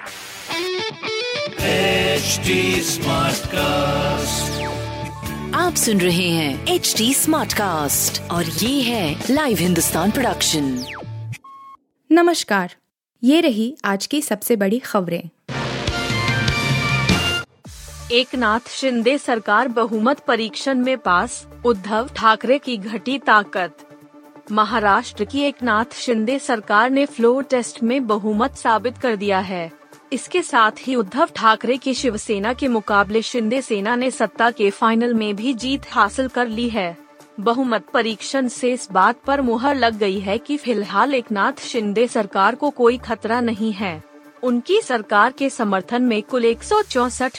HD Smartcast. आप सुन रहे हैं एच डी स्मार्ट कास्ट और ये है लाइव हिंदुस्तान प्रोडक्शन नमस्कार ये रही आज की सबसे बड़ी खबरें। एक नाथ शिंदे सरकार बहुमत परीक्षण में पास उद्धव ठाकरे की घटी ताकत। महाराष्ट्र की एक नाथ शिंदे सरकार ने फ्लोर टेस्ट में बहुमत साबित कर दिया है। इसके साथ ही उद्धव ठाकरे की शिवसेना के मुकाबले शिंदे सेना ने सत्ता के फाइनल में भी जीत हासिल कर ली है। बहुमत परीक्षण से इस बात पर मुहर लग गई है कि फ़िलहाल एक नाथ शिंदे सरकार को कोई खतरा नहीं है। उनकी सरकार के समर्थन में कुल एक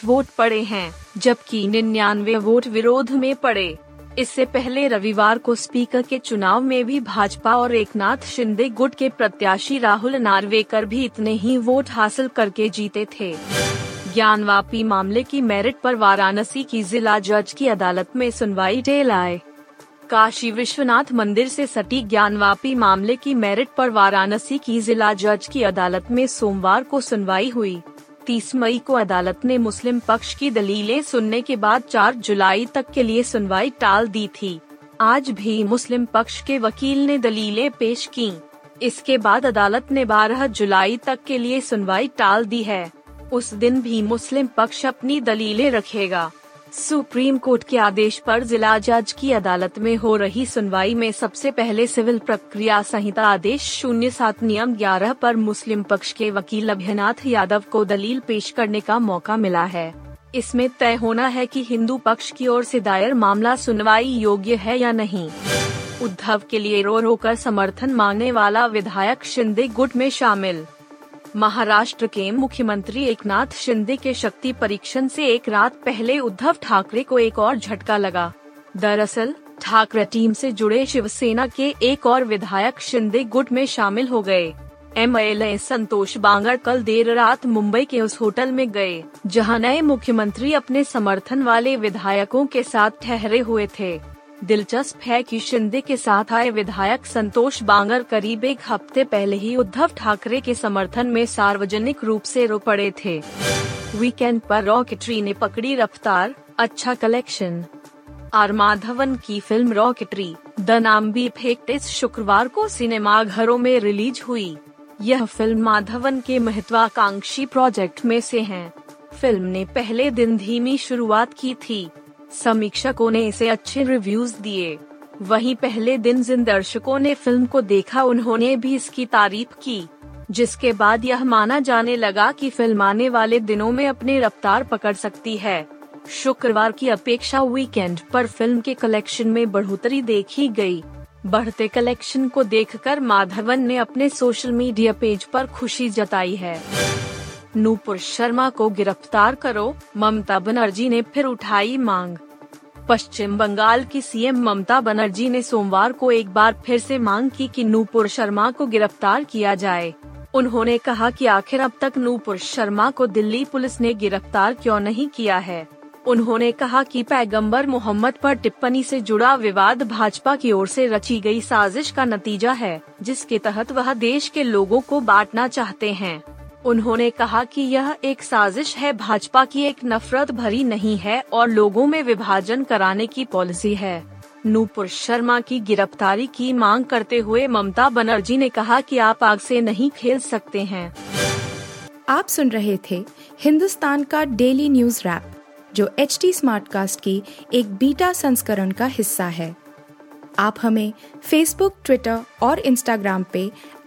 वोट पड़े हैं, जबकि निन्यानवे वोट विरोध में पड़े। इससे पहले रविवार को स्पीकर के चुनाव में भी भाजपा और एकनाथ शिंदे गुट के प्रत्याशी राहुल नार्वेकर भी इतने ही वोट हासिल करके जीते थे। ज्ञानवापी मामले की मेरिट पर वाराणसी की जिला जज की अदालत में सुनवाई टेल आए। काशी विश्वनाथ मंदिर से सटी ज्ञानवापी मामले की मेरिट पर वाराणसी की जिला जज की अदालत में सोमवार को सुनवाई हुई। तीस मई को अदालत ने मुस्लिम पक्ष की दलीलें सुनने के बाद 4 जुलाई तक के लिए सुनवाई टाल दी थी। आज भी मुस्लिम पक्ष के वकील ने दलीलें पेश की। इसके बाद अदालत ने 12 जुलाई तक के लिए सुनवाई टाल दी है। उस दिन भी मुस्लिम पक्ष अपनी दलीलें रखेगा। सुप्रीम कोर्ट के आदेश पर जिला जज की अदालत में हो रही सुनवाई में सबसे पहले सिविल प्रक्रिया संहिता आदेश शून्य सात नियम ग्यारह पर मुस्लिम पक्ष के वकील अभ्यनाथ यादव को दलील पेश करने का मौका मिला है। इसमें तय होना है कि हिंदू पक्ष की ओर से दायर मामला सुनवाई योग्य है या नहीं। उद्धव के लिए रो रो कर समर्थन मांगने वाला विधायक शिंदे गुट में शामिल। महाराष्ट्र के मुख्यमंत्री एकनाथ शिंदे के शक्ति परीक्षण से एक रात पहले उद्धव ठाकरे को एक और झटका लगा। दरअसल, ठाकरे टीम से जुड़े शिवसेना के एक और विधायक शिंदे गुट में शामिल हो गए। एमएलए संतोष बांगड़ कल देर रात मुंबई के उस होटल में गए, जहाँ नए मुख्यमंत्री अपने समर्थन वाले विधायकों के साथ ठहरे हुए थे। दिलचस्प है कि शिंदे के साथ आए विधायक संतोष बांगर करीब एक हफ़्ते पहले ही उद्धव ठाकरे के समर्थन में सार्वजनिक रूप से रो पड़े थे। वीकेंड पर रॉकेटरी ने पकड़ी रफ्तार अच्छा कलेक्शन। आर माधवन की film Rocketry, the Nambi effect इस शुक्रवार को सिनेमा घरों में रिलीज़ हुई। यह फ़िल्म माधवन के महत्वाकांक्षी प्रोजेक्ट में से है। फ़िल्म ने पहले दिन धीमी शुरुआत की थी। समीक्षकों ने इसे अच्छे रिव्यूज़ दिए। वहीं पहले दिन जिन दर्शकों ने फ़िल्म को देखा, उन्होंने भी इसकी तारीफ़ की, जिसके बाद यह माना जाने लगा कि फ़िल्म आने वाले दिनों में अपनी रफ्तार पकड़ सकती है। शुक्रवार की अपेक्षा वीकेंड पर फ़िल्म के कलेक्शन में बढ़ोतरी देखी गई। बढ़ते कलेक्शन को देखकर माधवन ने अपने सोशल मीडिया पेज पर खुशी जताई है। नूपुर शर्मा को गिरफ़्तार करो, ममता बनर्जी ने फिर उठाई मांग। पश्चिम बंगाल की सीएम ममता बनर्जी ने सोमवार को एक बार फिर से मांग की कि नूपुर शर्मा को गिरफ़्तार किया जाए। उन्होंने कहा कि आखिर अब तक नूपुर शर्मा को दिल्ली पुलिस ने गिरफ़्तार क्यों नहीं किया है। उन्होंने कहा कि पैगंबर मोहम्मद पर टिप्पणी से जुड़ा विवाद भाजपा की ओर से रची गई साजिश का नतीजा है, जिसके तहत वह देश के लोगों को बांटना चाहते हैं। उन्होंने कहा कि यह एक साजिश है, भाजपा की एक नफरत भरी नहीं है और लोगों में विभाजन कराने की पॉलिसी है। नूपुर शर्मा की गिरफ्तारी की मांग करते हुए ममता बनर्जी ने कहा कि आप आग से नहीं खेल सकते हैं। आप सुन रहे थे हिंदुस्तान का डेली न्यूज़ रैप, जो एच टी स्मार्ट कास्ट की एक बीटा संस्करण का हिस्सा है। आप हमें फेसबुक ट्विटर और इंस्टाग्राम पे